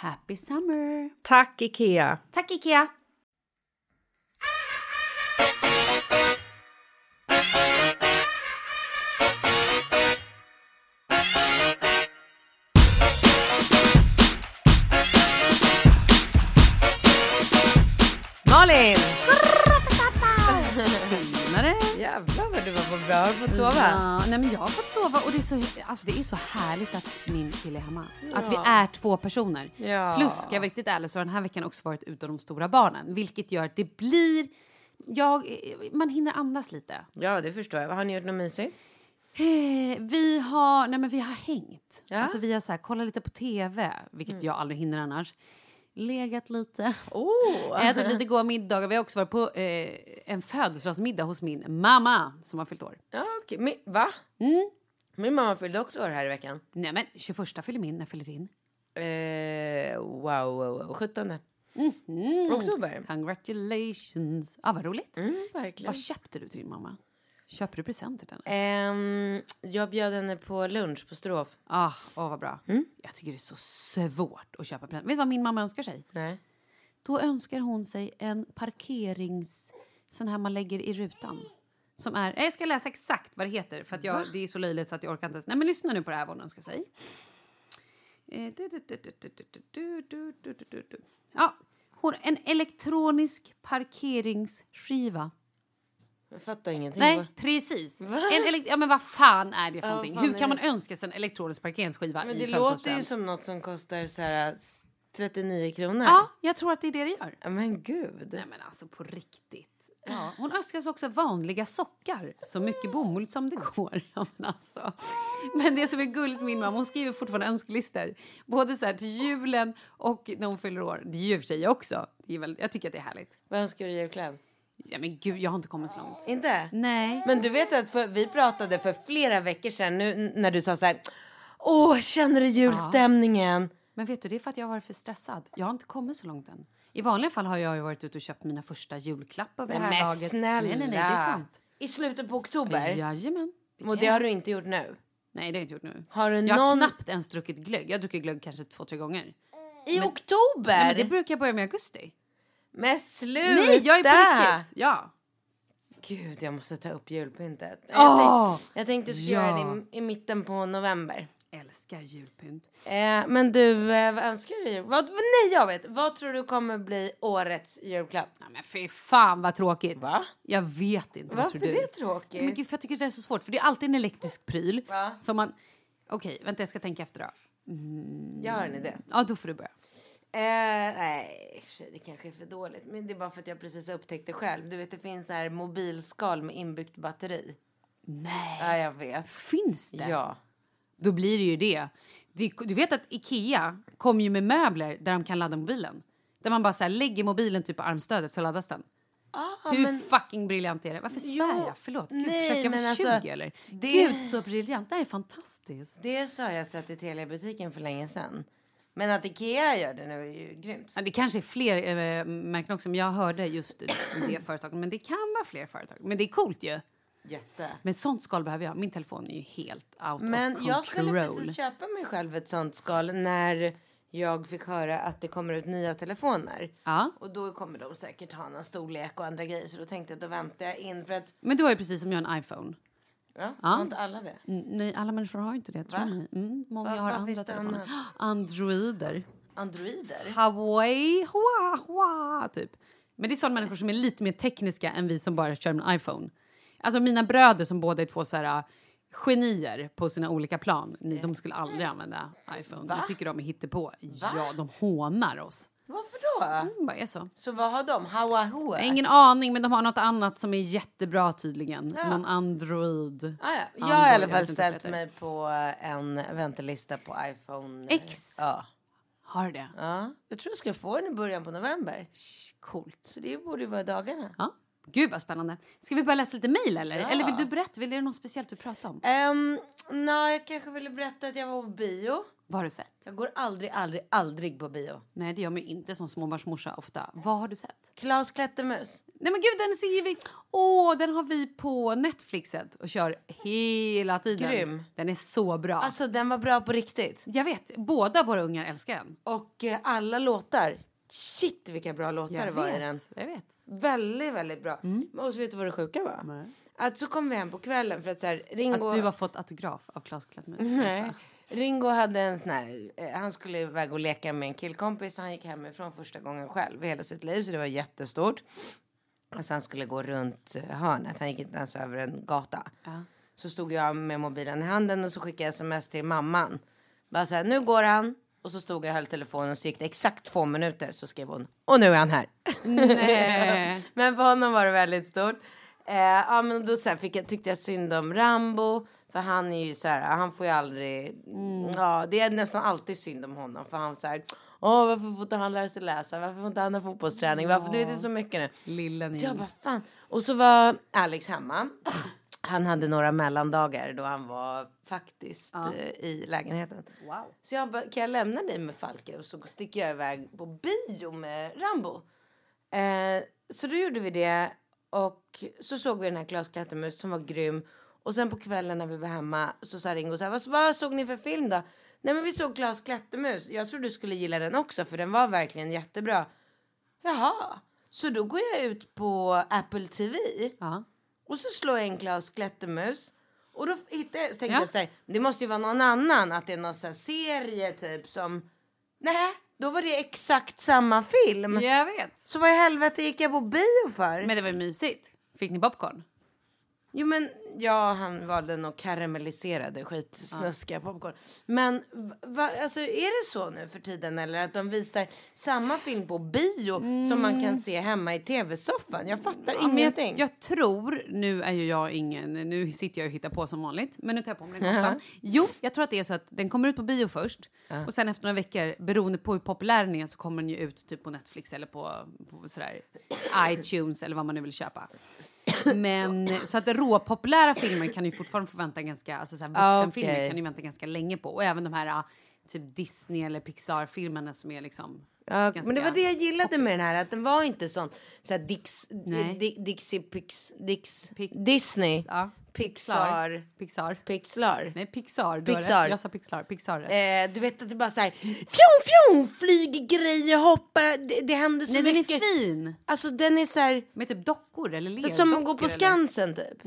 Happy summer! Tack, Ikea! Tack Ikea! Har du fått sova? Ja, nej men jag har fått sova och det är så, alltså det är så härligt att min kille är hemma. Att vi är två personer. Ja. Plus, ska jag vara riktigt ärlig så har den här veckan också varit utan de stora barnen. Vilket gör att det blir, jag, man hinner andas lite. Ja, det förstår jag. Har ni gjort något mysigt? Eh, Vi har, nej men vi har hängt. Ja. Mm. Alltså vi har så här, kollat lite på tv, vilket jag aldrig hinner annars. Legat lite, Oh. ätit lite goda middagar. Vi har också varit på eh, en födelsedagsmiddag hos min mamma som har fyllt år. Ja, okej. Men, va? Mm. Min mamma fyllde också år här i veckan. Nej men 21 fyller min, när fyller din? Eh, wow, wow, wow. 17 Mm. oktober. Congratulations! Ja, vad roligt. Mm, verkligen. Vad köpte du till din mamma? Köper du presenter till henne? Um, jag bjöd henne på lunch på Strof. Ah, åh, vad bra. Mm? Jag tycker det är så svårt att köpa presenter. Vet du vad min mamma önskar sig? Nej. Då önskar hon sig en parkerings... Sån här man lägger i rutan. Som är, jag ska läsa exakt vad det heter, för jag, det är så löjligt så att jag orkar inte ens. Nej, men lyssna nu på det här vad hon önskar sig. Ja, en elektronisk parkeringsskiva jag fattar ingenting. Nej, Va? precis. Va? Ja, men vad fan är det för Ja, någonting? Hur kan man det? önska sig en elektronisk parkeringsskiva Men i det låter ju som något som kostar så här 39 kronor. Ja, jag tror att det är det det gör. Ja, Men gud. Nej men alltså på riktigt. Ja, hon önskar sig också vanliga sockar. Så mycket bomull som det går. Ja, men, alltså. men det som är gulligt min mamma, hon skriver fortfarande önskelistor. Både så här till julen och när hon fyller år. Det är ju för sig också. Det är väl, jag tycker att det är härligt. Vad önskar du i julklapp? Ja men gud, jag har inte kommit så långt. Inte? Nej. Men du vet att för, vi pratade för flera veckor sedan nu när du sa så här. Åh, känner du julstämningen? Men vet du, det är för att jag har varit för stressad. Jag har inte kommit så långt än. I vanliga fall har jag ju varit ute och köpt mina första julklappar vid det här laget. snälla. Nej, nej, nej, det är sant. I slutet på oktober? Jajamän. Och kan det har du inte gjort nu? Nej, det har jag inte gjort nu. Har du Jag har någon... knappt ens druckit glögg. Jag har druckit glögg kanske två, tre gånger. I Men- oktober? Nej, men det brukar jag börja med i augusti. Men sluta! Nej, jag är på riktigt. Ja. Gud, jag måste ta upp julpyntet. Jag, tänkte, jag tänkte skulle Ja. göra det i, i mitten på november. Älskar julpynt. Eh, men du, eh, vad önskar du? Vad, nej, jag vet. Vad tror du kommer bli årets julklapp? Nej, men fy fan vad tråkigt. Va? Jag vet inte. Varför vad tror du? det tråkigt? Men gud, för jag tycker det är så svårt. För det är alltid en elektrisk pryl. Va? Som man... Okej, vänta jag ska tänka efter då. Jag har en idé. Ja, då får du börja. Eh, nej, det kanske är för dåligt. Men det är bara för att jag precis har upptäckt det själv. Du vet, det finns här mobilskal med inbyggt batteri. Nej. Ja, jag vet. Finns det? Ja. Då blir det ju det. Du vet att Ikea kommer ju med möbler där de kan ladda mobilen. Där man bara så här, lägger mobilen typ på armstödet så laddas den. Ah, Hur men, fucking briljant är det? Varför svär Jo, jag? Förlåt. Gud, nej, försöker jag vara men 20 alltså, eller? det- Gud så briljant. Det här är fantastiskt. det sa jag sett i Telia-butiken för länge sedan. Men att Ikea gör det nu är ju grymt. Ja, det kanske är fler äh, märken också, men jag hörde just det företaget. Men det kan vara fler företag. Men det är coolt ju. Jätte. Men sånt skal behöver jag. Min telefon är ju helt out of Men control. jag skulle precis köpa mig själv ett sånt skal när jag fick höra att det kommer ut nya telefoner. Ja. Och då kommer de säkert ha en storlek och andra grejer. Så då tänkte jag då väntar jag in för att, Men du har ju precis som jag en iPhone. Ja, har inte alla det? Nej, alla människor har inte det. Tror Va? mig. Mm, många Va- har finns andra det telefoner. annat? Androider. Androider? Hawaii, hua, hua, typ. Men det är sådana människor som är lite mer tekniska än vi som bara kör med en iPhone. Alltså mina bröder som båda är två så här, äh, genier på sina olika plan. Ni, de skulle aldrig använda iPhone. Va? Vi tycker de är hittepå. Ja, de hånar oss. Varför då? Mm, bara är så. Så vad har de? Hawahua? Ingen aning, men de har något annat som är jättebra tydligen. Ja. Någon Android. Ah, ja. Jag har i alla fall ställt mig på en väntelista på iPhone eh, X? Ja. Har du det? ja. Jag tror jag ska få den i början på november. Coolt. Så det borde vara dagarna. Ja. Gud vad spännande. Ska vi börja läsa lite mejl eller? Ja. Eller vill du berätta? Vill det något speciellt du pratar om? Um, Nej, jag kanske ville berätta att jag var på bio. Vad har du sett? Jag går aldrig, aldrig, aldrig på bio. Nej, det gör mig inte som småbarnsmorsa ofta. Vad har du sett? Klas Klättermus. Nej men gud, den ser vi... Åh, den har vi på Netflixet och kör hela tiden. Grym. Den är så bra. Alltså den var bra på riktigt. jag vet, båda våra ungar älskar den. Och eh, alla låtar. Shit vilka bra låtar det Jag var i vet, den. jag vet. Väldigt, väldigt bra. Men Och så vet du vad det sjuka var? Nej. Att så kom vi hem på kvällen för att så här, Ringo... Att du har fått autograf av Klas Klättmus. Nej. Ringo hade en sån här, eh, han skulle iväg och leka med en killkompis. Han gick hemifrån första gången själv i hela sitt liv så det var jättestort. Alltså han skulle gå runt eh, hörnet, han gick inte ens över en gata. Ja. Så stod jag med mobilen i handen och så skickade jag sms till mamman. Bara så här, nu går han. Och så stod jag och höll telefonen och så gick det exakt två minuter så skrev hon, och nu är han här. Men för honom var det väldigt stort. Eh, ja, men då så här, fick jag, tyckte jag synd om Rambo. För han är ju så här, han får ju aldrig... Ja, det är nästan alltid synd om honom. För han så här, åh varför får inte han lära sig läsa? Varför får inte han ha fotbollsträning? Varför? Du vet, det är så mycket nu. Lilla Så jag bara, fan. Och så var Alex hemma. Han hade några mellandagar då han var faktiskt eh, i lägenheten. Wow. Så jag bara, kan jag lämna dig med Falke? Och så sticker jag iväg på bio med Rambo. Eh, så då gjorde vi det. Och så såg vi den här Klas Klättermus som var grym. Och sen på kvällen när vi var hemma så sa Ringo så här, vad, vad såg ni för film då? Nej men vi såg Klas Klättermus. Jag tror du skulle gilla den också för den var verkligen jättebra. Jaha. Så då går jag ut på Apple TV. Ja. Och så slår jag in Klas Klättermus. Och då hittar jag, så tänkte Ja. jag så här, det måste ju vara någon annan, att det är någon så serie typ som... Nej, då var det exakt samma film. Jag vet. Så vad i helvete gick jag på bio för? Men det var ju mysigt. Fick ni popcorn? Jo men, ja han valde nog karamelliserade skitsnuskiga popcorn. Men va, alltså, är det så nu för tiden eller att de visar samma film på bio som man kan se hemma i tv-soffan? Jag fattar Ja, ingenting. jag, jag tror, nu är ju jag ingen, nu sitter jag och hittar på som vanligt, men nu tar jag på mig den koftan. Jo, jag tror att det är så att den kommer ut på bio först och sen efter några veckor, beroende på hur populär den är, så kommer den ju ut typ på Netflix eller på, på sådär iTunes eller vad man nu vill köpa. Men så att råpopulära filmer kan ju fortfarande få vänta ganska, alltså Ah, vuxenfilmer okej. kan ju vänta ganska länge på och även de här typ Disney eller Pixar-filmerna som är liksom Ja, men det var det jag gillade med den här, att den var inte sån så här Dix. Di, Dixie Pix, Dix, Pic- Disney, Ja, Pixar, Pixar. Pixlar. Nej, Pixar. Pixar. Jag sa Pixar. Pixar. Eh, du vet att det bara så här fjong fjong flyger grejer, hoppar, det, det händer så Nej, den mycket. är fin. Alltså den är så här, Med typ dockor eller lerdockor. som att gå på eller- Skansen typ.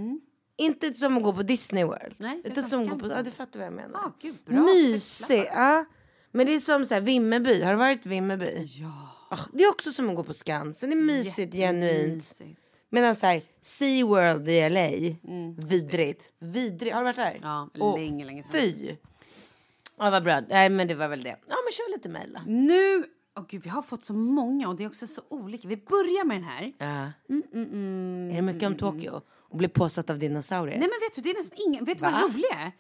Inte som att gå på Disney World. Nej, utan som att gå på, ja du fattar vad jag menar. Ah, gud, bra. Mysig, ja. Men det är som så här Vimmerby, har du varit Vimmerby? Ja. Ah, det är också som att gå på Skansen, det är mysigt, genuint. Medan så här, SeaWorld i LA, vidrigt. Vidrigt, har du varit där? Mm. Ja, Och länge, länge sedan. Fy. Ja vad bra, nej men det var väl det. Ja men kör lite mejl då. Nu... Åh gud, vi har fått så många och det är också så olika. Vi börjar med den här. Ja. Mm, Är det mycket om Tokyo? Och bli påsatt av dinosaurier? Nej men vet du, det är nästan ingen... Vet du Va? vad roligt är?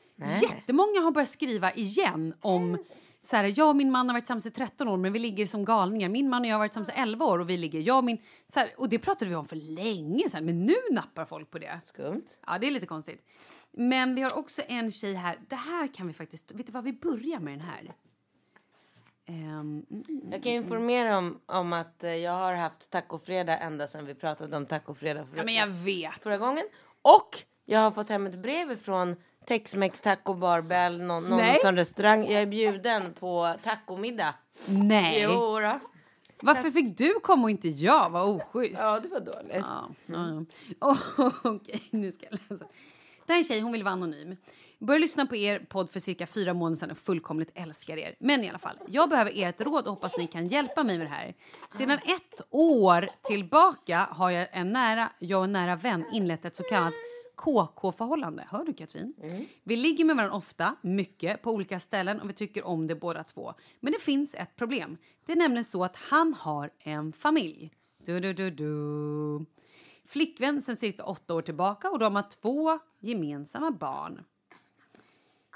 Jättemånga har börjat skriva igen om... Så här, jag och min man har varit tillsammans i 13 år men vi ligger som galningar. Min man och jag har varit tillsammans i 11 år och vi ligger... Jag och min... Så här, och det pratade vi om för länge sedan men nu nappar folk på det. Skumt. Ja, det är lite konstigt. Men vi har också en tjej här. Det här kan vi faktiskt... Vet du vad? Vi börjar med den här. Mm, Jag kan informera om, om att eh, jag har haft tacofredag ända sedan vi pratade om tacofredag förra, ja, men jag vet. förra gången. Och jag har fått hem ett brev från Tex-Mex Taco Bar Bell, någon, någon Nej. sån restaurang. Jag är bjuden på tacomiddag. Nej. Jo då. Varför fick du komma och inte jag? Vad oschysst. Ja, det var dåligt. Ja, ja, ja. Oh, Okej, nu ska jag läsa. Det här är en tjej, hon vill vara anonym. Började lyssna på er podd för cirka fyra månader sedan och fullkomligt älskar er. Men i alla fall, jag behöver ert råd och hoppas ni kan hjälpa mig med det här. Sedan ett år tillbaka har jag en nära, jag och en nära vän inlett ett så kallat KK-förhållande. Hör du Katrin? Vi ligger med varandra ofta, mycket, på olika ställen och vi tycker om det båda två. Men det finns ett problem. Det är nämligen så att han har en familj. Du, du, du, du. Flickvän sedan cirka åtta år tillbaka och de har två gemensamma barn.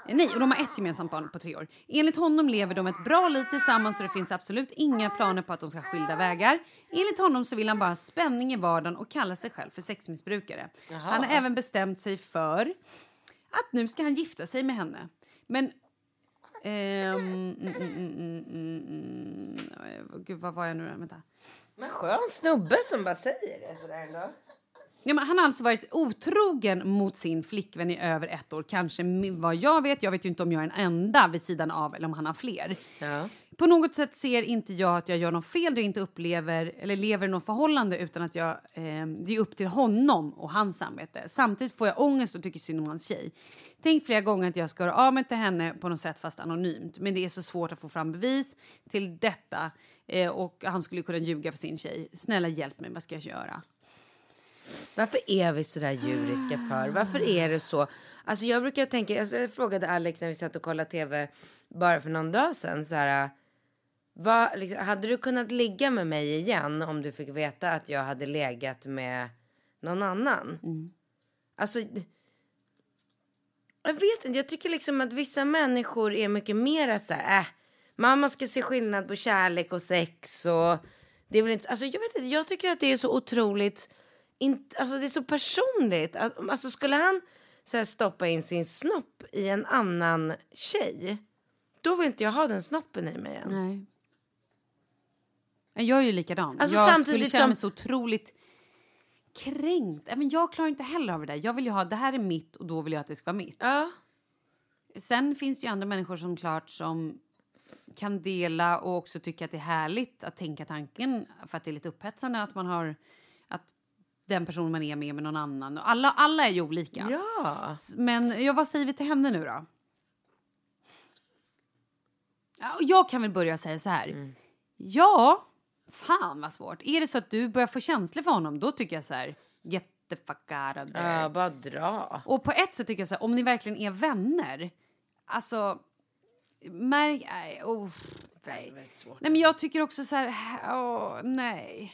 Nej, och de har ett gemensamt barn på tre år. Enligt honom lever de ett bra liv tillsammans och det finns absolut inga planer på att de ska skilda vägar. Enligt honom så vill han bara ha spänning i vardagen och kalla sig själv för sexmissbrukare. Han har även bestämt sig för att nu ska han gifta sig med henne. Men... ehm, mm, mm, mm, mm, mm, mm, gud, vad var jag nu? Vänta. Men skön snubbe som bara säger det sådär ändå. Ja, men han har alltså varit otrogen mot sin flickvän i över ett år. Kanske vad jag vet. Jag vet ju inte om jag är en enda vid sidan av eller om han har fler. Ja. På något sätt ser inte jag att jag gör något fel jag inte upplever eller lever i något förhållande utan att jag, eh, det är upp till honom och hans samvete. Samtidigt får jag ångest och tycker synd om hans tjej. Tänk flera gånger att jag ska höra av mig till henne på något sätt fast anonymt. Men det är så svårt att få fram bevis till detta eh, och han skulle kunna ljuga för sin tjej. Snälla hjälp mig, vad ska jag göra? Varför är vi så där djuriska för? Varför är det så? Alltså jag brukar tänka, alltså jag frågade Alex när vi satt och kollade tv bara för någon dag sedan så här. Vad, liksom, hade du kunnat ligga med mig igen om du fick veta att jag hade legat med någon annan? Alltså. Jag vet inte, jag tycker liksom att vissa människor är mycket mer så här, äh, mamma ska se skillnad på kärlek och sex och det är väl inte, alltså jag vet inte, jag tycker att det är så otroligt, inte, alltså det är så personligt. Alltså skulle han så här, stoppa in sin snopp i en annan tjej, då vill inte jag ha den snoppen i mig igen. Nej. Jag är ju likadan. Alltså, jag samtidigt skulle känna som- mig så otroligt kränkt. Men jag klarar inte heller av det där. Jag vill ju ha, det här är mitt och då vill jag att det ska vara mitt. Ja. Sen finns det ju andra människor som klart som kan dela och också tycka att det är härligt att tänka tanken för att det är lite upphetsande att man har den personen man är med med någon annan. Alla, alla är ju olika. Ja. Men ja, vad säger vi till henne nu då? Jag kan väl börja säga så här. Ja, fan vad svårt. Är det så att du börjar få känslor för honom, då tycker jag så här, get the fuck out of there. Ja, bara dra. Och på ett sätt tycker jag så här, om ni verkligen är vänner, alltså märk... Nej, oh, nej. nej, men jag tycker också så här, åh, nej.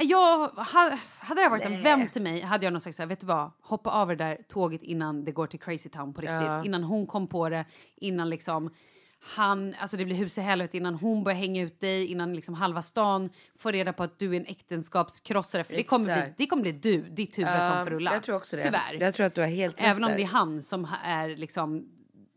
Jag, ha- hade det varit en vän till mig hade jag nog sagt så här, vet du vad, hoppa av det där tåget innan det går till Crazy Town på riktigt. Ja. Innan hon kom på det, innan liksom han, alltså det blir hus i helvete innan hon börjar hänga ut dig, innan liksom halva stan får reda på att du är en äktenskapskrossare. För det kommer, bli, det kommer bli du, ditt huvud som får rulla. Jag tror också det. Tyvärr. Jag tror att du har helt Även om det är han som är liksom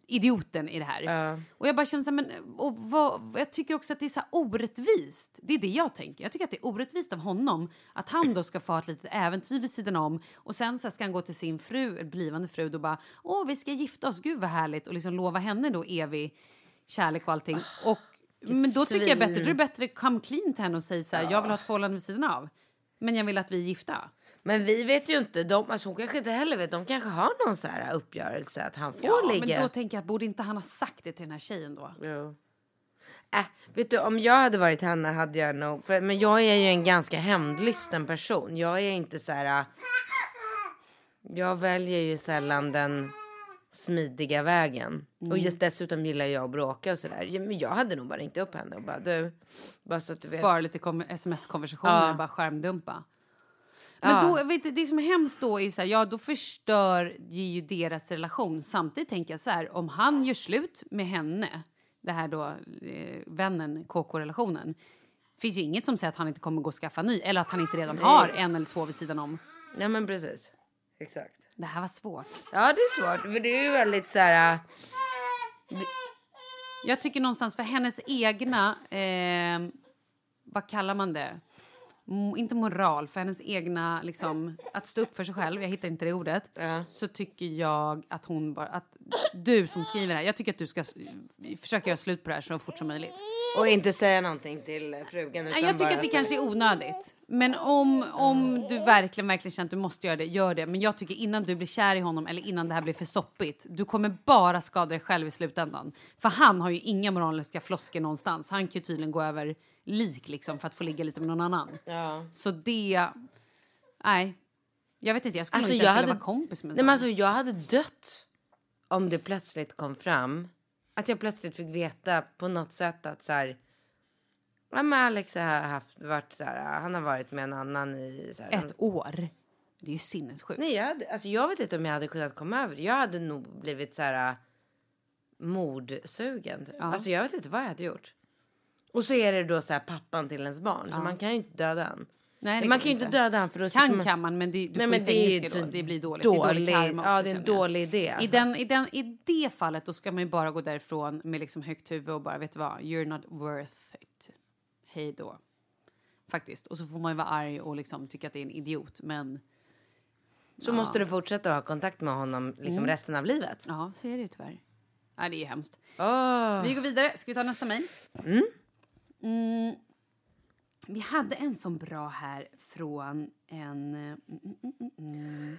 idioten i det här. Ja. Och jag bara känner så här, men och vad, jag tycker också att det är så här orättvist. Det är det jag tänker. Jag tycker att det är orättvist av honom att han då ska få ett litet äventyr vid sidan om och sen så här ska han gå till sin fru, blivande fru och bara åh vi ska gifta oss, gud vad härligt och liksom lova henne då evig kärlek och allting. Och, men då tycker jag bättre, då är det bättre come clean till henne och säga så här, jag vill ha ett förhållande vid sidan av. Men jag vill att vi är gifta. Men vi vet ju inte, de, alltså hon kanske inte heller vet, de kanske har någon så här uppgörelse att han får Ja, ligga. men då tänker jag borde inte han ha sagt det till den här tjejen då? Jo. Äh, vet du, om jag hade varit henne hade jag nog... För, men jag är ju en ganska hämndlysten person. Jag är inte så här... äh, Jag väljer ju sällan den smidiga vägen. Och just dessutom gillar jag att bråka och sådär. Ja, Men jag hade nog bara ringt upp henne och bara du, bara så att du vet. Spara lite kom- sms-konversationer Ja. och bara skärmdumpa. Men Ja. då, vet du, det som är hemskt då är så här, ja då förstör ju deras relation. Samtidigt tänker jag så här, om han gör slut med henne, det här då eh, vännen, KK-relationen. finns ju inget som säger att han inte kommer gå och skaffa ny eller att han inte redan har en eller två vid sidan om. Nej men precis. Exakt. Det här var svårt. Ja det är svårt. För det är ju väldigt så här... äh, Jag tycker någonstans för hennes egna, eh, vad kallar man det? Inte moral, för hennes egna, liksom, att stå upp för sig själv, jag hittar inte det ordet, Ja. så tycker jag att hon bara, att du som skriver det här, jag tycker att du ska försöka göra slut på det här så fort som möjligt. Och inte säga någonting till frugan. Utan jag tycker bara att det kanske är onödigt. Men om, om du verkligen, verkligen känner att du måste göra det, gör det. Men jag tycker innan du blir kär i honom eller innan det här blir för soppigt, du kommer bara skada dig själv i slutändan. För han har ju inga moraliska floskler någonstans. Han kan ju tydligen gå över lik liksom för att få ligga lite med någon annan. Ja. Så det, nej. Jag vet inte, jag skulle Alltså, inte jag hade- vara kompis med Nej, men alltså, jag hade dött om det plötsligt kom fram. Att jag plötsligt fick veta på något sätt att så här. Ja, men Alex har haft, varit så här, han har varit med en annan i... Så här, Ett år. Det är ju sinnessjukt. Nej, jag, hade, alltså, jag vet inte om jag hade kunnat komma över. Jag hade nog blivit så här mordsugen. Typ. Alltså jag vet inte vad jag hade gjort. Och så är det då så här pappan till ens barn. Så man kan ju inte döda han. Nej, man kan ju inte döda han för då Kan man... kan man, men det, du Nej, men det är ju då. så Det blir dåligt. det är dålig dålig- karma också, ja, det är en dålig idé, I, alltså. den, i, den, I det fallet då ska man ju bara gå därifrån med liksom högt huvud och bara, vet du vad, you're not worth it. Hej då. Faktiskt. Och så får man ju vara arg och liksom tycka att det är en idiot. Men Så måste du fortsätta ha kontakt med honom liksom resten av livet. ja, så är det ju tyvärr. Ja, det är hemskt. Åh. Vi går vidare. Ska vi ta nästa mejl? Mm. Vi hade en som bra här från en... eh, Mm, mm, mm, mm.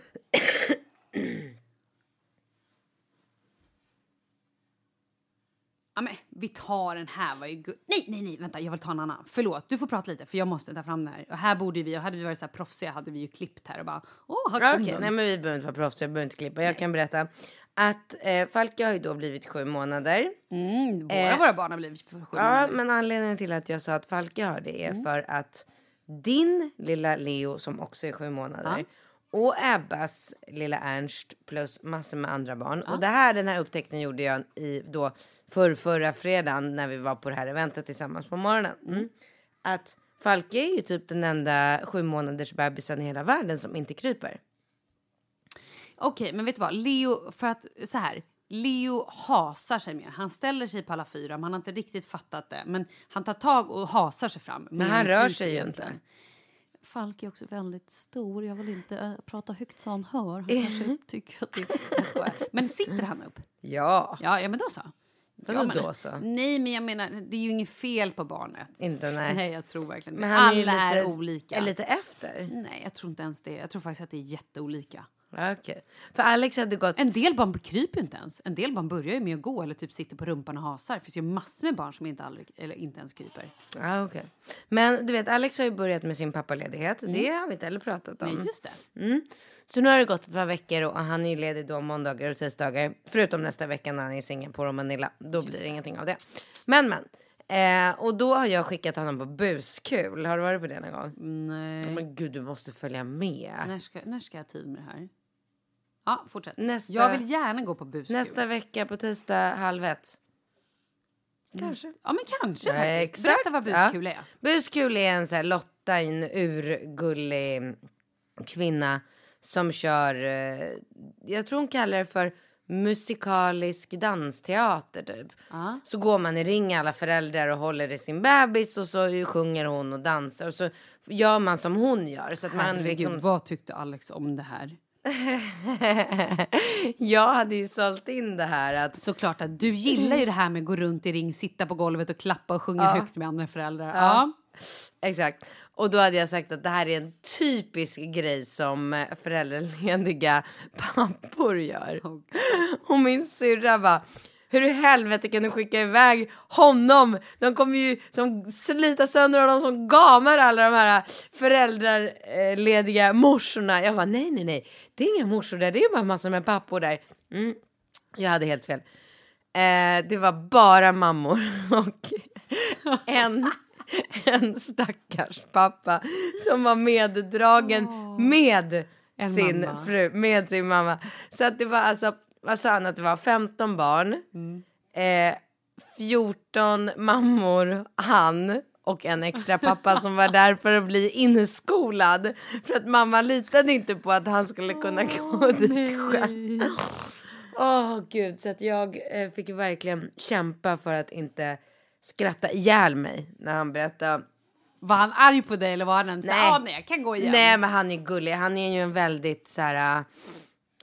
Ja, men vi tar den här. Var ju nej, nej, nej, vänta, jag vill ta en annan. Förlåt, du får prata lite för jag måste ta fram den här. Och här borde vi, och hade vi varit så här proffsiga hade vi ju klippt här och bara, åh, här Ja, kom den. nej men vi behöver inte vara proffs, jag behöver inte klippa. Jag kan berätta att eh, Falke har ju då blivit sju månader. Mm, båda Eh, våra barn har blivit sju Ja, månader. men anledningen till att jag sa att Falke har det är för att din lilla Leo som också är sju månader och Ebbas lilla Ernst plus massor med andra barn. Och det här, den här upptäckten gjorde jag i då för förra fredagen när vi var på det här eventet tillsammans på morgonen. Mm. Att Falke är ju typ den enda sju månaders bebisen i hela världen som inte kryper. Okej, men vet du vad? Leo, för att så här. Leo hasar sig mer. Han ställer sig på alla fyra, men han har inte riktigt fattat det. Men han tar tag och hasar sig fram. Men han rör sig ju inte. Falk är också väldigt stor. Jag vill inte äh, prata högt så han hör. Han Eh. kanske tycker att det skojar. Men sitter han upp? Ja, Ja, ja men då så. Vadå men, då så? Nej, men jag menar, det är ju inget fel på barnet. inte nej. Nej, jag tror verkligen Men han Alla är, lite, är olika. är lite efter. Nej, jag tror inte ens det. Jag tror faktiskt att det är jätteolika. Okej. För Alex hade gått... En del barn kryper ju inte ens. En del barn börjar ju med att gå eller typ sitter på rumpan och hasar. Det finns ju massor med barn som inte, aldrig, eller inte ens kryper. Ja, okej. Men du vet, Alex har ju börjat med sin pappaledighet. Det har vi inte heller pratat om. Nej, just det. Mm. Så nu har det gått ett par veckor och han är ju ledig då måndagar och tisdagar. Förutom nästa vecka när han är i Singapore och Manila. Då blir det ingenting av det. Men men. Eh, och då har jag skickat honom på buskul. Har du varit på det någon gång? Nej. Men gud, du måste följa med. När ska, när ska jag ha tid med det här? Ja, fortsätt. Nästa- Jag vill gärna gå på buskul. Nästa vecka på tisdag halv ett. Kanske. Ja, men kanske Ja, faktiskt. exakt. Berätta vad buskul är. Buskul är en så här Lotta, en urgullig kvinna som kör, eh, jag tror hon kallar det för musikalisk dansteater typ. Ja. Så går man i ring alla föräldrar och håller i sin bebis och så sjunger hon och dansar och så gör man som hon gör. Så att man Herregud, liksom... vad tyckte Alex om det här? jag hade ju sålt in det här att Såklart att du gillar ju det här med att gå runt i ring, sitta på golvet och klappa och sjunga Ja. högt med andra föräldrar. Ja. Exakt. Och då hade jag sagt att det här är en typisk grej som eh, föräldralediga pappor gör. Och min syrra bara, hur i helvete kan du skicka iväg honom? De kommer ju som slita sönder honom som gamar alla de här föräldralediga morsorna. Jag bara, nej, nej, nej, det är inga morsor där, det är bara massor med pappor där. Mm. Jag hade helt fel. Eh, det var bara mammor och en, en stackars pappa som var meddragen med En sin mamma. fru, med sin mamma. Så att det var alltså, vad sa han att det var 15 barn, eh, 14 mammor, han och en extra pappa som var där för att bli inskolad. För att mamma litade inte på att han skulle kunna gå dit själv. Åh gud, så att jag eh, fick verkligen kämpa för att inte skratta ihjäl mig när han berättade. Var han arg på dig eller var han en Nej. nej. Ah, nej, jag kan gå igen? Nej, men han är gullig. Han är ju en väldigt så här.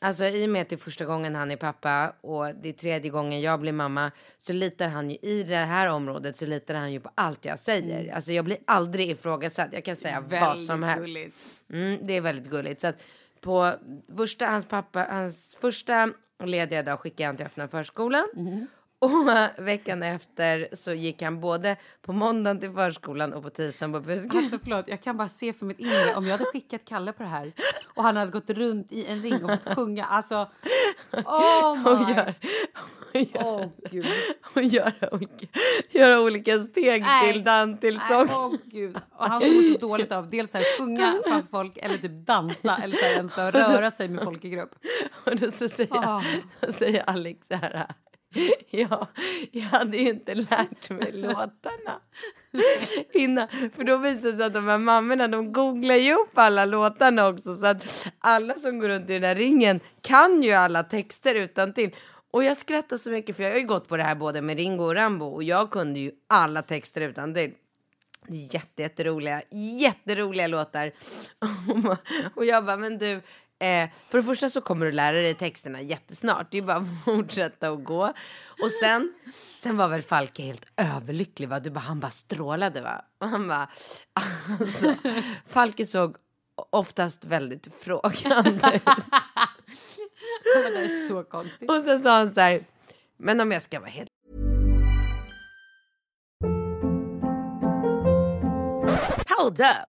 Alltså i och med att det är första gången han är pappa och det är tredje gången jag blir mamma så litar han ju i det här området så litar han ju på allt jag säger. Alltså jag blir aldrig ifrågasatt. Jag kan säga vad som helst. gulligt. Mm, det är väldigt gulligt. Så att på första, hans pappa, hans första lediga dag skickade han till öppna förskolan. Och veckan efter så gick han både på måndagen till förskolan och på tisdagen på busken. Alltså förlåt, jag kan bara se för mitt inre om jag hade skickat Kalle på det här och han hade gått runt i en ring och fått sjunga. Alltså, oh och my... gör, och gör, Åh gud. och göra, olika, göra olika steg Nej. till dans till sång. Åh gud. Och han mår så dåligt av dels här, sjunga framför folk eller typ dansa eller så här, ens behöva röra sig med folk i grupp. Och då så säger, då säger Alex så här. Ja, jag hade ju inte lärt mig låtarna innan. För då visar det sig att de här mammorna de googlar ju upp alla låtarna också. Så att alla som går runt i den här ringen kan ju alla texter utan till. Och jag skrattar så mycket för jag har ju gått på det här både med Ringo och Rambo och jag kunde ju alla texter utan till. Jätte, jätteroliga, jätteroliga låtar. och jag bara, men du, eh, för det första så kommer du lära dig texterna jättesnart. Det är bara att fortsätta att gå. Och sen, sen var väl Falke helt överlycklig. Va? Du bara, han bara strålade va? Och han bara, alltså, Falke såg oftast väldigt frågande ut. Det är så konstigt. Och sen sa han så här, men om jag ska vara helt Hold up.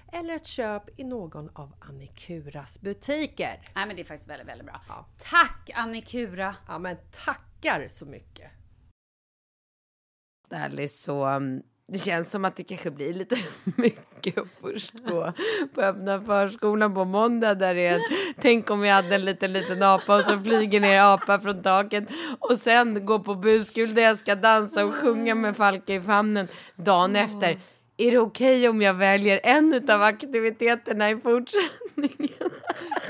eller ett köp i någon av Annikuras butiker. Nej men det är faktiskt väldigt, väldigt bra. Ja. Tack Annikura! Ja men tackar så mycket! Ärligt så um, det känns som att det kanske blir lite mycket att först gå på öppna förskolan på måndag där det är tänk om vi hade en liten liten apa och så flyger ner apa från taket och sen gå på buskul där jag ska dansa och sjunga med Falke i famnen dagen efter. Är det okej om jag väljer en av aktiviteterna i fortsättningen?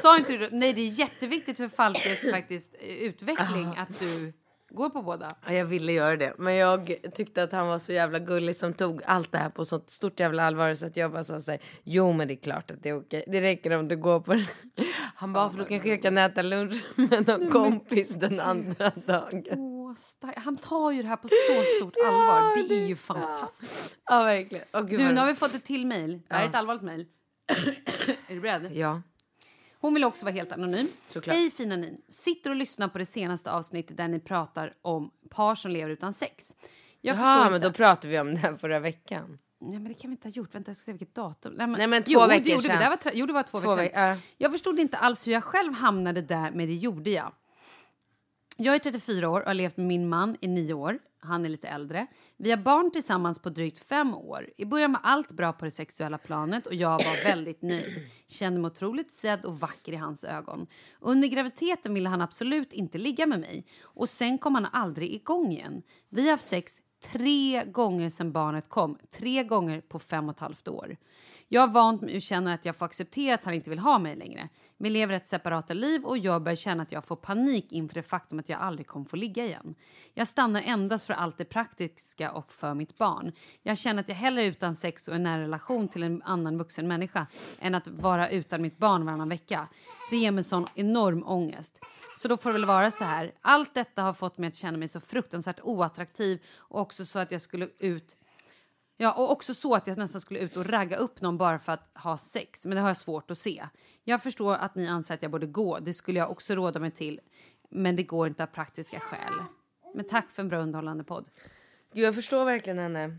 Sa inte du Nej, det är jätteviktigt för Falkes faktiskt eh, utveckling att du går på båda. Ja, jag ville göra det, men jag tyckte att han var så jävla gullig som tog allt det här på så stort jävla allvar så att jag bara sa så här, jo men det är klart att det är okej. Det räcker om du går på det. Han bara, för då kanske jag kan äta lunch med någon kompis den andra dagen. Åh, sta- han tar ju det här på så stort allvar. Det är ju fantastiskt. Ja, verkligen. Åh, gud, Du, nu har vi fått ett till mejl. Det här är Ja. ett allvarligt mejl. är du beredd? Ja, Hon vill också vara helt anonym. Såklart. Hej fina ni. Sitter och lyssnar på det senaste avsnittet där ni pratar om par som lever utan sex. Jag Jaha, förstår men inte. då pratade vi om det här förra veckan. Nej, men det kan vi inte ha gjort. Vänta, jag ska se vilket datum. Nej, men, Nej, men två jo, veckor det gjorde sedan. Vi. Det var, tre- jo, det var två, Två veckor veck- sedan. ja. Jag förstod inte alls hur jag själv hamnade där, men det gjorde jag. Jag är 34 år och har levt med min man i nio år. Han är lite äldre. Vi har barn tillsammans på drygt fem år. I början var allt bra på det sexuella planet och jag var väldigt nöjd. Kände mig otroligt sedd och vacker i hans ögon. Under graviditeten ville han absolut inte ligga med mig och sen kom han aldrig igång igen. Vi har haft sex tre gånger sedan barnet kom. Tre gånger på fem och ett halvt år. Jag har vant mig och känner att jag får acceptera att han inte vill ha mig längre. Vi lever ett separata liv och jag börjar känna att jag får panik inför det faktum att jag aldrig kommer få ligga igen. Jag stannar endast för allt det praktiska och för mitt barn. Jag känner att jag hellre är utan sex och en nära relation till en annan vuxen människa än att vara utan mitt barn varannan vecka. Det ger mig sån enorm ångest. Så då får det väl vara så här. Allt detta har fått mig att känna mig så fruktansvärt oattraktiv och också så att jag skulle ut Ja, och också så att jag nästan skulle ut och ragga upp någon bara för att ha sex. Men det har jag svårt att se. Jag förstår att ni anser att jag borde gå. Det skulle jag också råda mig till. Men det går inte av praktiska skäl. Men tack för en bra underhållande podd. Gud, jag förstår verkligen henne.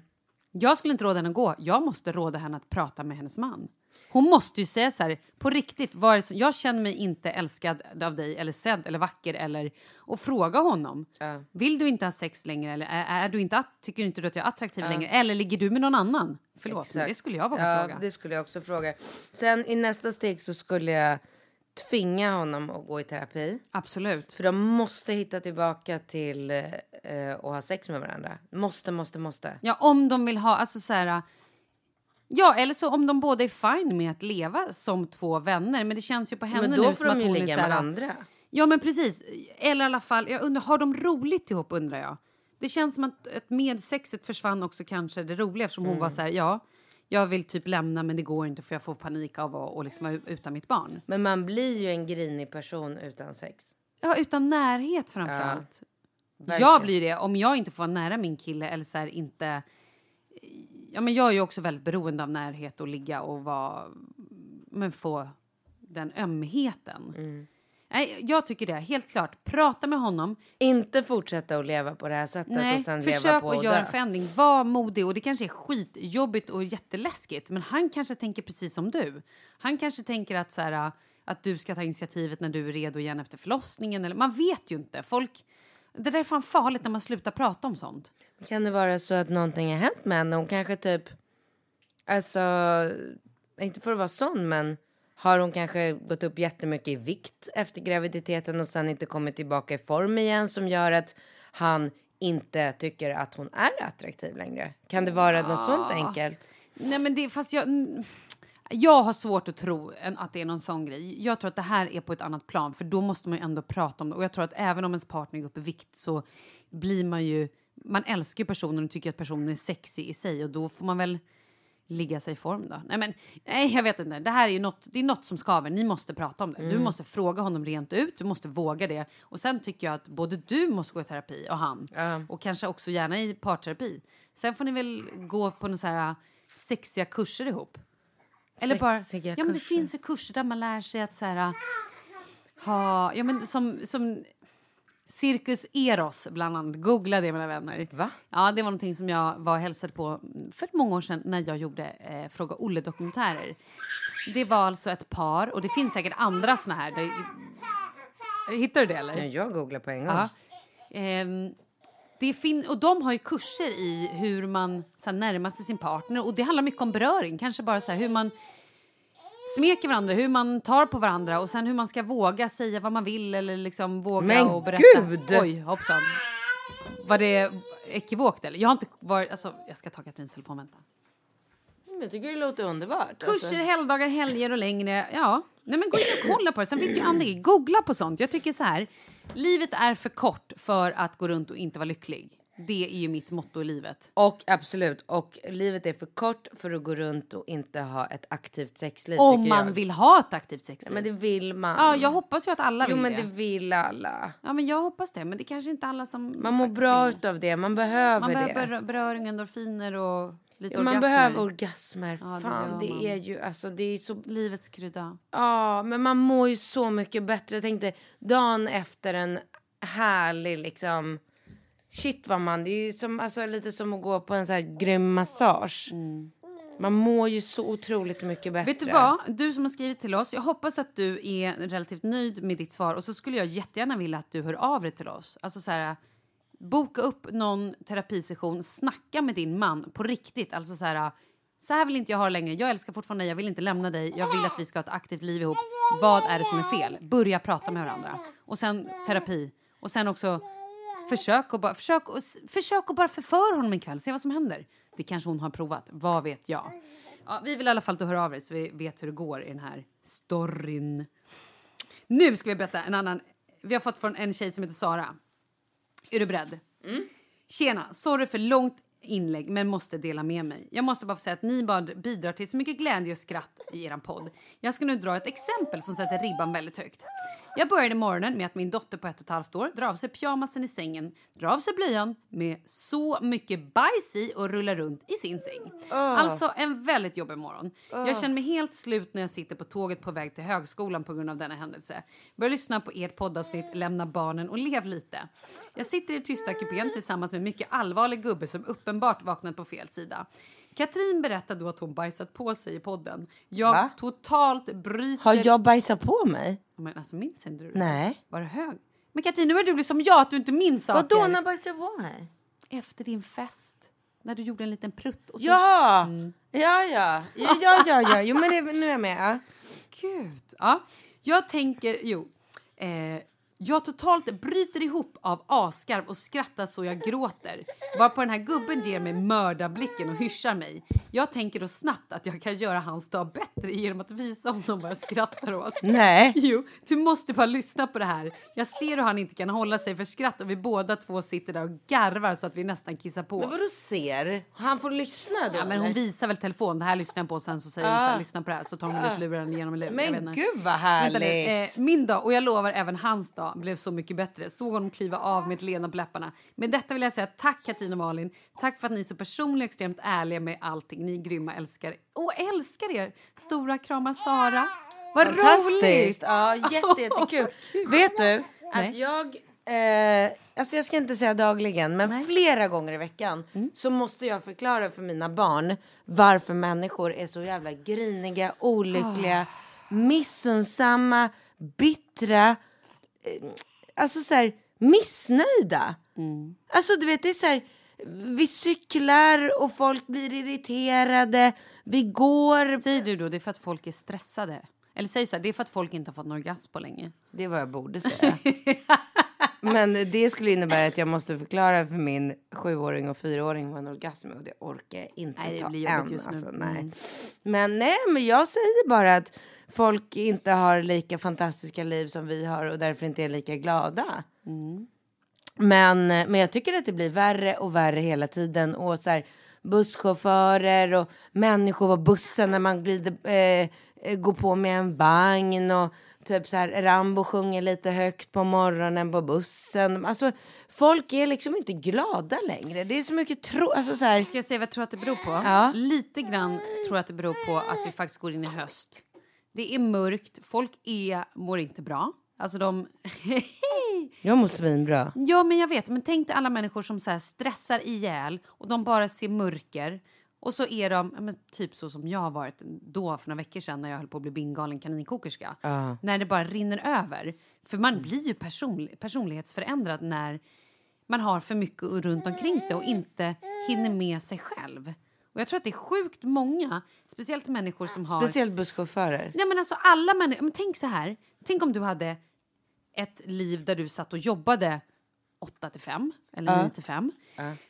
Jag skulle inte råda henne att gå. Jag måste råda henne att prata med hennes man. Hon måste ju säga så här, på riktigt, som, jag känner mig inte älskad av dig eller sedd eller vacker eller och fråga honom. Ja. Vill du inte ha sex längre eller är, är du inte, tycker inte du att jag är attraktiv längre eller ligger du med någon annan? Förlåt, men Exakt. det skulle jag våga ja, fråga. det skulle jag också fråga. Sen i nästa steg så skulle jag tvinga honom att gå i terapi. Absolut. För de måste hitta tillbaka till eh, att ha sex med varandra. Måste, måste, måste. Ja, om de vill ha, alltså så här... Ja, eller så om de båda är fine med att leva som två vänner. Men det känns ju på henne Men då nu får som att de ju hon är ligga så här, med andra. Ja, men precis. Eller i alla fall, jag undrar, har de roligt ihop undrar jag? Det känns som att, att med sexet försvann också kanske det roliga eftersom hon var så här, ja, jag vill typ lämna men det går inte för jag får panik av att och liksom vara utan mitt barn. Men man blir ju en grinig person utan sex. Ja, utan närhet framför Ja, allt. verkligen. Jag blir det om jag inte får vara nära min kille eller så här inte... Ja, men jag är ju också väldigt beroende av närhet och ligga och vara... Men få den ömheten. Mm. Nej, jag tycker det. Helt klart. Prata med honom. Inte fortsätta att leva på det här sättet och Nej, sen leva försök på att och göra en förändring. Var modig. Och det kanske är skitjobbigt och jätteläskigt. Men han kanske tänker precis som du. Han kanske tänker att, så här, att du ska ta initiativet när du är redo igen efter förlossningen. Eller, man vet ju inte. Folk... Det där är fan farligt när man slutar prata om sånt. Kan det vara så att någonting har hänt med henne? Hon kanske typ... Alltså, inte för att vara sån, men har hon kanske gått upp jättemycket i vikt efter graviditeten och sen inte kommit tillbaka i form igen som gör att han inte tycker att hon är attraktiv längre? Kan det vara något sånt enkelt? Nej, men det, fast jag, jag har svårt att tro att det är någon sån grej. Jag tror att det här är på ett annat plan, för då måste man ju ändå prata om det. Och jag tror att även om ens partner går upp i vikt så blir man ju... Man älskar ju personen och tycker att personen är sexig i sig och då får man väl ligga sig i form då. Nej, men nej, jag vet inte. Det här är ju något, det är något som skaver. Ni måste prata om det. Du måste fråga honom rent ut. Du måste våga det. Och sen tycker jag att både du måste gå i terapi och han. Ja. Och kanske också gärna i parterapi. Sen får ni väl gå på några sexiga kurser ihop. Eller bara, ja men det finns ju kurser där man lär sig att så här ha, ja men som, som Cirkus Eros bland annat. Googla det mina vänner. Va? Ja, det var någonting som jag var hälsade på för många år sedan när jag gjorde eh, Fråga Olle-dokumentärer. Det var alltså ett par, och det finns säkert andra såna här. Där, hittar du det eller? Ja, jag googlar på en gång. Ja. Ehm, det fin- och de har ju kurser i hur man så här, närmar sig sin partner. Och det handlar mycket om beröring. Kanske bara så här, hur man smeker varandra, hur man tar på varandra och sen hur man ska våga säga vad man vill eller liksom våga Men och berätta. gud! Oj, hoppsan. Var det ekivokt eller? Jag har inte varit, alltså jag ska ta Katrins telefon, vänta. Men Jag tycker det låter underbart. Kurser, Alltså. helgdagar, helger och längre. Ja, nej men gå in och kolla på det. Sen finns det ju andra. Googla på sånt. Jag tycker så här. Livet är för kort för att gå runt och inte vara lycklig. Det är ju mitt motto i livet. Och absolut, och livet är för kort för att gå runt och inte ha ett aktivt sexliv. Om man jag. vill ha ett aktivt Ja, sexliv. men det vill man. Ja, jag hoppas ju att alla Jo vill men det. det vill alla. Ja, men jag hoppas det. Men det är kanske inte alla som Man mår bra vill. utav det, man behöver Man behöver det. berö- beröring, endorfiner och lite Ja, man orgasmer. behöver orgasmer. Ja, det Fan, det, man. är ju alltså det är så Livets krydda. Ja, men man mår ju så mycket bättre. Jag tänkte dagen efter en härlig liksom Shit vad man, det är ju som, alltså, lite som att gå på en så här grym massage. Man mår ju så otroligt mycket bättre. Vet du vad? Du som har skrivit till oss, jag hoppas att du är relativt nöjd med ditt svar och så skulle jag jättegärna vilja att du hör av dig till oss. Alltså så här, boka upp någon terapisession, snacka med din man på riktigt. Alltså så här, så här vill inte jag ha längre. Jag älskar fortfarande dig, jag vill inte lämna dig. Jag vill att vi ska ha ett aktivt liv ihop. Vad är det som är fel? Börja prata med varandra. Och sen terapi. Och sen också försök att bara, försök, och, försök att bara förföra honom en kväll. Se vad som händer. Det kanske hon har provat. Vad vet jag? Ja, vi vill i alla fall att du hör av dig så vi vet hur det går i den här storyn. Nu ska vi berätta en annan. Vi har fått från en tjej som heter Sara. Är du beredd? Tjena, sorry för långt inlägg men måste dela med mig. Jag måste bara få säga att ni bara bidrar till så mycket glädje och skratt i er podd. Jag ska nu dra ett exempel som sätter ribban väldigt högt. Jag började morgonen med att min dotter på ett och ett halvt år drar av sig pyjamasen i sängen, drar av sig blöjan med så mycket bajs i och rullar runt i sin säng. Alltså en väldigt jobbig morgon. Jag känner mig helt slut när jag sitter på tåget på väg till högskolan på grund av denna händelse. Börjar lyssna på ert poddavsnitt Lämna barnen och lev lite. Jag sitter i tysta kupén tillsammans med mycket allvarlig gubbe som uppenbart vaknat på fel sida. Katrin berättade då att hon bajsat på sig i podden. Jag Va? totalt bryter... Har jag bajsat på mig? Men alltså minns inte du det? Nej. Var det hög? Men Katrin, nu är du liksom jag att du inte minns saker. Vadå, när bajsade jag på mig? Efter din fest. När du gjorde en liten prutt. Och så... Ja! Ja, ja. Ja, ja, ja. ja. Jo, men det, nu är jag med. Ja. Gud. Ja. Jag tänker, jo. Eh, jag totalt bryter ihop av asgarv och skrattar så jag gråter. Varpå den här gubben ger mig mördarblicken och hyschar mig. Jag tänker då snabbt att jag kan göra hans dag bättre genom att visa honom vad jag skrattar åt. Nej. Jo, du måste bara lyssna på det här. Jag ser hur han inte kan hålla sig för skratt och vi båda två sitter där och garvar så att vi nästan kissar på Men oss. vadå ser? Han får lyssna då? Ja, men hon eller? visar väl telefon. Det här lyssnar jag på och sen så säger hon så här, lyssna på det här så tar hon ut luren genom en lur. Men gud vad Vänta härligt. eh, min dag, och jag lovar även hans dag, blev så mycket bättre. Såg honom kliva av med ett leende på läpparna. Med detta vill jag säga tack Katina och Malin. Tack för att ni är så personliga och extremt ärliga med allting. Ni är grymma, älskar Och älskar er! Stora kramar Sara. Vad roligt! Ja, jätte, jättekul. Vet du att Nej. jag... Eh, alltså jag ska inte säga dagligen, men flera gånger i veckan Mm. så måste jag förklara för mina barn varför människor är så jävla griniga, olyckliga, Ah. missunnsamma, bittra, alltså så här missnöjda. Mm. Alltså du vet, det är så här, vi cyklar och folk blir irriterade, vi går Säger du då det är för att folk är stressade? Eller säg så här, det är för att folk inte har fått en orgasm på länge. Det är vad jag borde säga. Men det skulle innebära att jag måste förklara för min sjuåring och fyraåring vad en orgasm är och det orkar jag inte Nej, det ta blir än. just nu. Alltså, Mm. nej. Men nej, men jag säger bara att folk inte har lika fantastiska liv som vi har och därför inte är lika glada. Mm. Men, men jag tycker att det blir värre och värre hela tiden. Och så här, busschaufförer och människor på bussen när man glider, eh, eh, går på med en vagn. Och typ så här, Rambo sjunger lite högt på morgonen på bussen. Alltså, folk är liksom inte glada längre. Det är så mycket tro... Alltså så här, Ska jag säga vad jag tror att det beror på? Ja. Lite grann tror jag att det beror på att vi faktiskt går in i höst. Det är mörkt, folk är, mår inte bra. Alltså de... jag mår svinbra. ja, men jag vet. Men tänk dig alla människor som så stressar ihjäl och de bara ser mörker. Och så är de, men typ så som jag har varit då för några veckor sedan när jag höll på att bli bingalen kaninkokerska. Ja. När det bara rinner över. För man blir ju personlig, personlighetsförändrad när man har för mycket runt omkring sig och inte hinner med sig själv. Och jag tror att det är sjukt många, speciellt människor som har... Speciellt busschaufförer. Nej men alltså alla människor, men tänk så här. Tänk om du hade ett liv där du satt och jobbade 8 till 5 eller 9 till 5.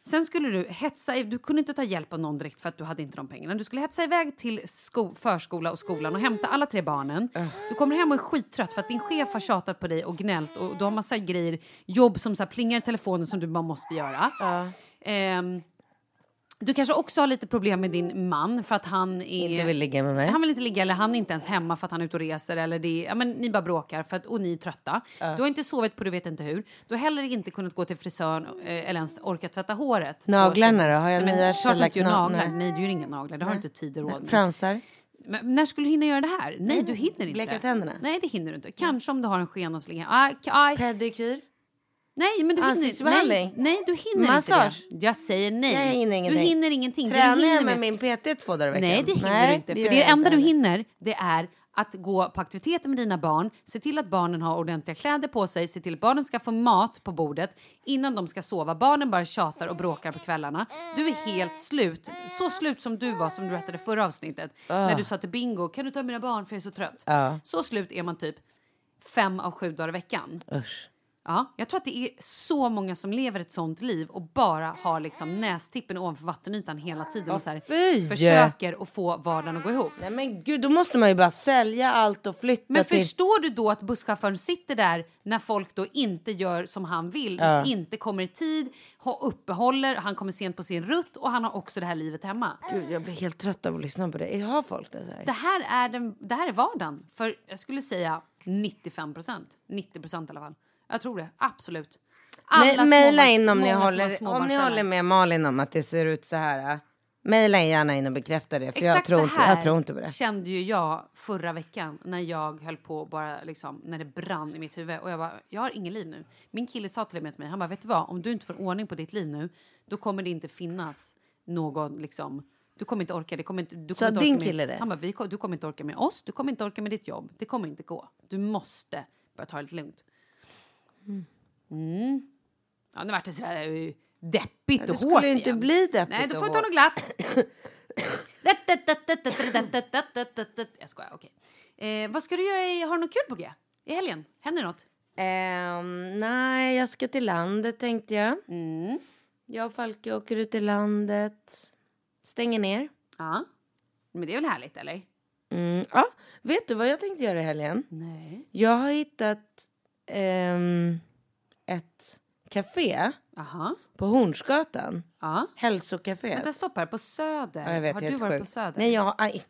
Sen skulle du hetsa, du kunde inte ta hjälp av någon direkt för att du hade inte de pengarna. Du skulle hetsa iväg till sko, förskola och skolan och hämta alla tre barnen. Du kommer hem och är skittrött för att din chef har tjatat på dig och gnällt och du har massa grejer, jobb som så här plingar i telefonen som du bara måste göra. Ehm, du kanske också har lite problem med din man för att han är... Inte vill ligga med mig. Han vill inte ligga eller han är inte ens hemma för att han är ute och reser eller det är, ja, men ni bara bråkar för att, och ni är trötta. Du har inte sovit på du vet inte hur. Du har heller inte kunnat gå till frisören eh, eller ens orkat tvätta håret. Naglarna då? Har jag Nej, nya klart du inte gör shellac- naglar. nej. Nej, du gör inga naglar. Det har du inte tid och råd med. Fransar. Men när skulle du hinna göra det här? Nej, du hinner inte. Bleka tänderna. Nej, det hinner du inte. Kanske om du har en skenavslinga. Pedikyr. Nej, men du hinner? Nej, nej, du hinner Massage? inte det. Jag säger nej. Jag hinner ingenting. Du hinner ingenting. Det Tränar du hinner med min PT två dagar i veckan? Nej, det hinner Nej, du inte. det för det jag enda du hinner, det är att gå på aktiviteter med dina barn, se till att barnen har ordentliga kläder på sig, se till att barnen ska få mat på bordet innan de ska sova. Barnen bara tjatar och bråkar på kvällarna. Du är helt slut. Så slut som du var som du berättade förra avsnittet. När du sa till Bingo, kan du ta mina barn för jag är så trött. Ja. Så slut är man typ fem av sju dagar i veckan. Usch. Ja, jag tror att det är så många som lever ett sånt liv och bara har liksom nästippen ovanför vattenytan hela tiden och så här, fy! försöker att få vardagen att gå ihop. Nej men gud, då måste man ju bara sälja allt och flytta Men till... förstår du då att busschauffören sitter där när folk då inte gör som han vill, Ja. inte kommer i tid, har uppehåller, han kommer sent på sin rutt och han har också det här livet hemma. Gud, jag blir helt trött av att lyssna på det. Har folk det så här? Det här är, den, det här är vardagen för jag skulle säga 95 procent. 90 procent i alla fall. Jag tror det, absolut. Mejla in om ni, håller, om ni håller med Malin om att det ser ut så här. äh. Mejla gärna in och bekräfta det. För jag Exakt tror, så inte, jag tror inte på det. kände ju jag förra veckan när jag höll på bara liksom när det brann i mitt huvud och jag bara jag har ingen liv nu. Min kille sa till mig till mig han bara vet du vad om du inte får ordning på ditt liv nu då kommer det inte finnas någon liksom du kommer inte orka det kommer inte du kommer inte din orka kille med, det? Han bara vi, du kommer inte orka med oss du kommer inte orka med ditt jobb det kommer inte gå. Du måste börja ta det lite lugnt. Mm. Ja nu vart det sådär eh, deppigt Ja, och det hårt skulle ju inte igen. bli deppigt Nej, då får vi ta något glatt. Jag skojar, okej. Eh, vad ska du göra? I, har du något kul på G? I helgen? Händer det något? Ehm, nej, jag ska till landet tänkte jag. Mm. Jag och Falke åker ut till landet. Stänger ner. Ja. Men det är väl härligt, eller? Mm, ja, vet du vad jag tänkte göra i helgen? Nej. Jag har hittat ehm, ett café Aha. på Hornsgatan. Ja. Vänta, stopp här. På Söder. Ja, jag vet, har du varit sjukt. på Söder? Nej, jag har, aj,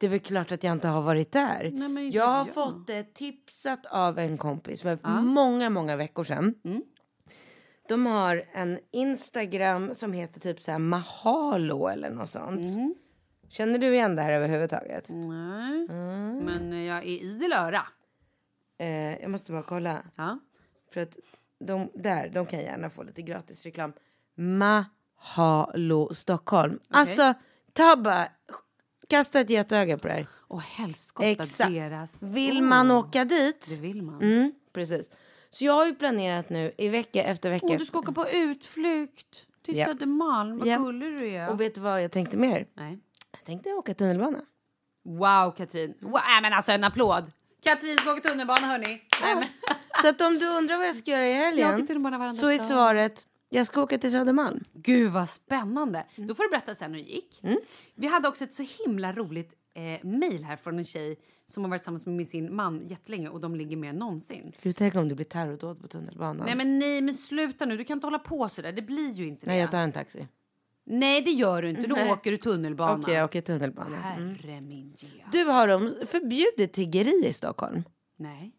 det är väl klart att jag inte har varit där. Nej, jag har jag. fått det tipsat av en kompis för Ja. många, många veckor sedan. Mm. De har en Instagram som heter typ så här Mahalo eller något sånt. Mm. Känner du igen det här överhuvudtaget? Nej. Mm. Men jag är idel öra. Eh, jag måste bara kolla. Ja. För att de där, de kan gärna få lite gratis reklam. Mahalo Stockholm. Alltså, ta bara, kasta ett getöga på det här. Och helskotta deras... Vill Oh, man åka dit? Det vill man. Mm, precis. Så jag har ju planerat nu i vecka efter vecka. Åh, du ska åka på utflykt till Ja. Södermalm. Vad Ja. gullig du är. Och vet du vad jag tänkte mer? Nej. Jag tänkte åka tunnelbana. Wow, Katrin. Wow, men alltså en applåd. Katrin ska åka tunnelbana, hörni. Nej, men... Så att om du undrar vad jag ska göra i helgen så är svaret jag ska åka till Södermalm. Gud, vad spännande. Mm. Då får du berätta sen hur det gick. Vi hade också ett så himla roligt eh, mejl här från en tjej som har varit tillsammans med sin man jättelänge och de ligger mer än någonsin. Gud, tänk om det blir terrordåd på tunnelbanan. Nej men nej men sluta nu, du kan inte hålla på så där. Det blir ju inte Nej, det. jag tar en taxi. Nej det gör du inte, då Nej. åker du tunnelbana. Okej, jag åker tunnelbana. Mm. Herre min Gea. Du, har de förbjudit tiggeri i Stockholm? Nej.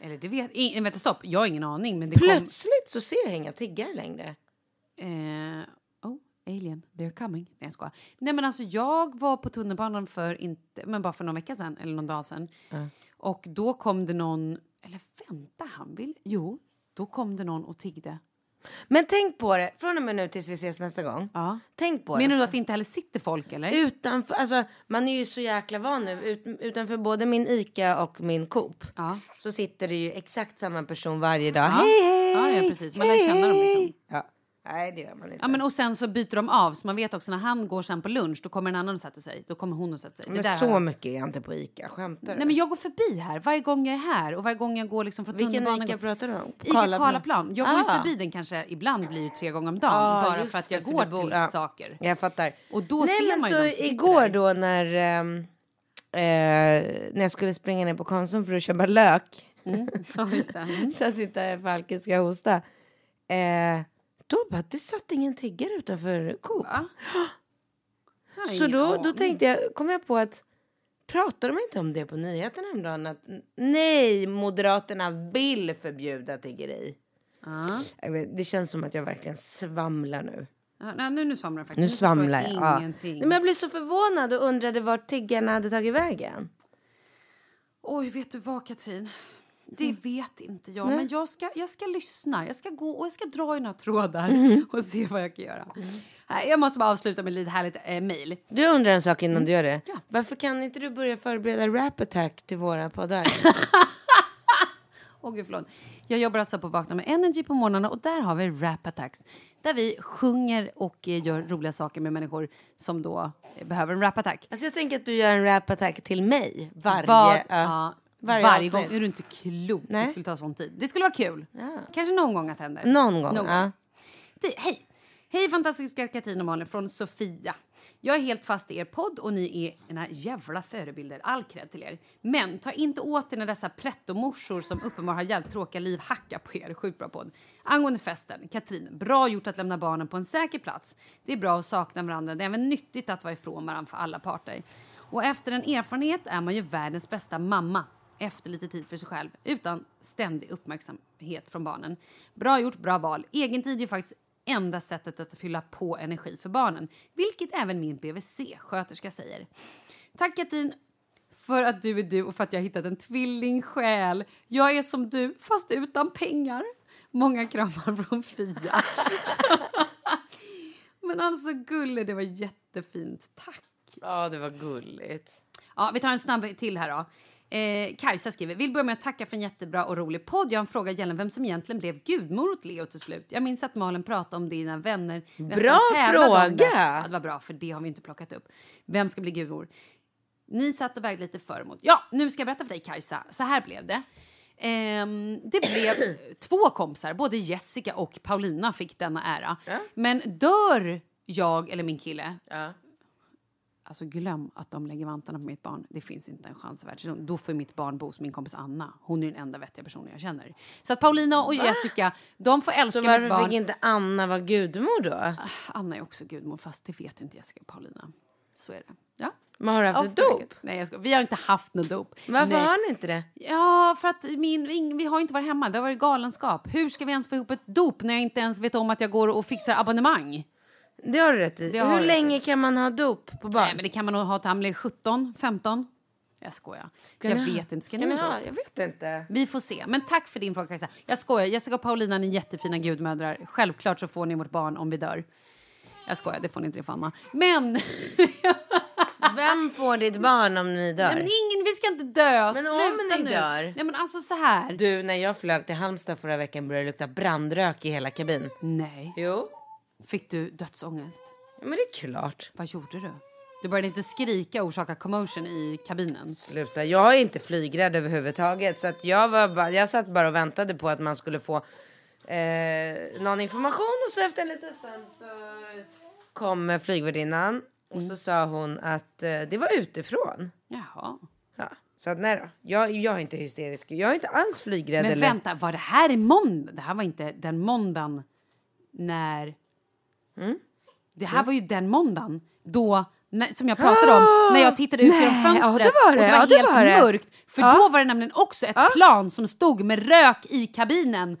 Eller det vet... I, vänta stopp, jag har ingen aning men det kom... Plötsligt så ser jag inga tiggare längre. Eh, oh, alien, they're coming. Nej, jag skojar. Nej, men alltså jag var på tunnelbanan för inte, men bara för någon vecka sedan eller någon dag sedan. Och då kom det någon, eller vänta han vill, jo, då kom det någon och tiggde. Men tänk på det, från och med nu tills vi ses nästa gång. Ja. Tänk på Menar det. du att det inte heller sitter folk eller? Utanför, alltså man är ju så jäkla van nu. Ut, utanför både min ICA och min Coop. Ja. Så sitter det ju exakt samma person varje dag. Ja. Hej hej! Ja, ja, precis. Man lär känna dem liksom. Ja. Nej, det gör man inte. Ja, men och sen så byter de av så man vet också när han går sen på lunch då kommer en annan och sätter sig. Då kommer hon och sätter sig. Men där så har mycket är jag inte på ICA. Skämtar du? Nej men jag går förbi här varje gång jag är här och varje gång jag går liksom från Vilken tunnelbanan. ICA pratar du om? Ica Karlaplan? Jag går ju Ah. förbi den kanske ibland blir ju tre gånger om dagen Ja, bara för att det, jag går bor- till ja. saker. Jag fattar. Och då Nej, ser men man så ju igår där. då när, ehm, eh, när jag skulle springa ner på Konsum för att köpa lök. Ja, just det. Mm. så att inte Falke ska hosta. Eh, då bara, det satt ingen tiggare utanför Coop. Så då, då tänkte jag, kom jag på att Pratar de inte om det på nyheterna häromdagen? Att nej, Moderaterna vill förbjuda tiggeri. Vet, det känns som att jag verkligen svamlar nu. Nej, nu, nu svamlar jag faktiskt. Nu svamlar jag. Ja. Nej, men jag blev så förvånad och undrade vart tiggarna hade tagit vägen. Oj, vet du vad Katrin? Det vet inte jag, men jag ska, jag ska lyssna. Jag ska gå och jag ska dra i några trådar Mm. och se vad jag kan göra. Nej, Jag måste bara avsluta med ett litet härligt eh, mejl. Du undrar en sak innan du gör det. Mm. Ja. Varför kan inte du börja förbereda Rap Attack till våra poddar? Åh gud, förlåt. Jag jobbar alltså på Vakna med Energy på morgnarna och där har vi Rap Attacks. Där vi sjunger och eh, gör roliga saker med människor som då eh, behöver en rap attack. alltså jag tänker att du gör en Rap Attack till mig varje, Vad- ja, varje, varje, gång. Är du inte klok? Nej. Det skulle ta sån tid. Det skulle vara kul. Kanske någon gång att det händer. Någon gång. ja. Di- Hej! Hej fantastiska Katrin och Malin från Sofia. Jag är helt fast i er podd och ni är ena jävla förebilder. All cred till er. Men ta inte åt er när dessa prettomorsor som uppenbarligen har jävligt tråkiga liv hackar på er. Sjukt bra podd. Angående festen. Katrin, bra gjort att lämna barnen på en säker plats. Det är bra att sakna varandra. Det är även nyttigt att vara ifrån varandra för alla parter. Och efter en erfarenhet är man ju världens bästa mamma efter lite tid för sig själv utan ständig uppmärksamhet från barnen. Bra gjort, bra val. Egentid är ju faktiskt enda sättet att fylla på energi för barnen, vilket även min BVC-sköterska säger. Tack Katrin för att du är du och för att jag hittat en tvillingsjäl. Jag är som du, fast utan pengar. Många kramar från Fia. Men alltså Gulle, det var jättefint. Tack! ja, det var gulligt. Ja, vi tar en snabb till här då. Eh, Kajsa skriver, vill börja med att tacka för en jättebra och rolig podd. Jag har en fråga gällande vem som egentligen blev gudmor åt Leo till slut. Jag minns att Malin pratade om dina vänner. Bra fråga! det. Ja, det var bra, för det har vi inte plockat upp. Vem ska bli gudmor? Ni satt och vägde lite för emot. Ja, nu ska jag berätta för dig Kajsa. Så här blev det. Ehm, det blev två kompisar, både Jessica och Paulina fick denna ära. Men dör jag eller min kille, Ja. Alltså glöm att de lägger vantarna på mitt barn. Det finns inte en chans i världen. Då får mitt barn bo hos min kompis Anna. Hon är den enda vettiga personen jag känner. Så att Paulina och Jessica, de får älska Så mitt varför barn. fick inte Anna vara gudmor då? Anna är också gudmor, fast det vet inte Jessica och Paulina. Så är det. Ja. Men har du haft ett dop? Nej, jag ska. Vi har inte haft något dop. Varför Nej. har ni inte det? Ja, för att min, vi har inte varit hemma. Det har varit galenskap. Hur ska vi ens få ihop ett dop när jag inte ens vet om att jag går och fixar abonnemang? Det har du rätt i. Det har Hur du länge kan man ha dop på barn? Nej, men det kan man nog ha till han blir 17, 15. Jag skojar. Ska jag ni ha- vet inte. Ska ni ha? Jag vet inte. Vi får se. Men tack för din fråga Kajsa. Jag skojar. Jessica och Paulina ni är jättefina gudmödrar. Självklart så får ni vårt barn om vi dör. Jag skojar, det får ni inte det för Anna. Men... Vem får ditt barn om ni dör? Nej, men ingen, vi ska inte dö. Men Sluta om ni nu. dör? Nej men alltså så här. Du, när jag flög till Halmstad förra veckan började det lukta brandrök i hela kabin. Nej. Jo. Fick du dödsångest? Men det är klart. Vad gjorde du? Du började inte skrika och orsaka commotion i kabinen. Sluta, jag är inte flygrädd överhuvudtaget. Så att jag, var bara, jag satt bara och väntade på att man skulle få eh, någon information. Och så efter en liten stund så kom flygvärdinnan. Och så sa hon att eh, det var utifrån. Jaha. Ja, så att nej då. Jag, jag är inte hysterisk. Jag är inte alls flygrädd. Men eller... vänta, var det här i måndag? Det här var inte den måndagen när... Mm. Det här var ju den måndagen då, när, som jag pratade om, när jag tittade ut genom Nej, fönstret ja, det var det, och det var ja, det helt var det. mörkt. För Ja. då var det nämligen också ett plan som stod med rök i kabinen.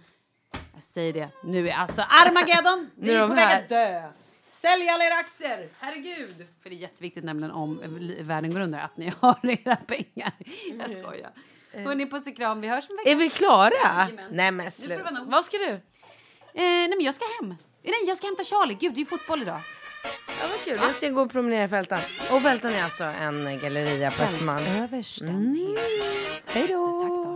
Jag säger det, nu är alltså Armageddon, Nu vi är på väg att dö. Sälj alla era aktier, herregud. För det är jätteviktigt nämligen om eh, världen går under att ni har era pengar. Jag skojar. Hörni, puss och kram, vi hörs om en vecka. Är vi klara? Nej men sluta. Vad ska du? Eh, nej men jag ska hem. Nej jag ska hämta Charlie. Gud det är ju fotboll idag. Ja vad kul. Jag ska gå och promenera i Fältan. Och Fältan är alltså en galleria på Östermalm. Överständighet. Hej då. Tack då.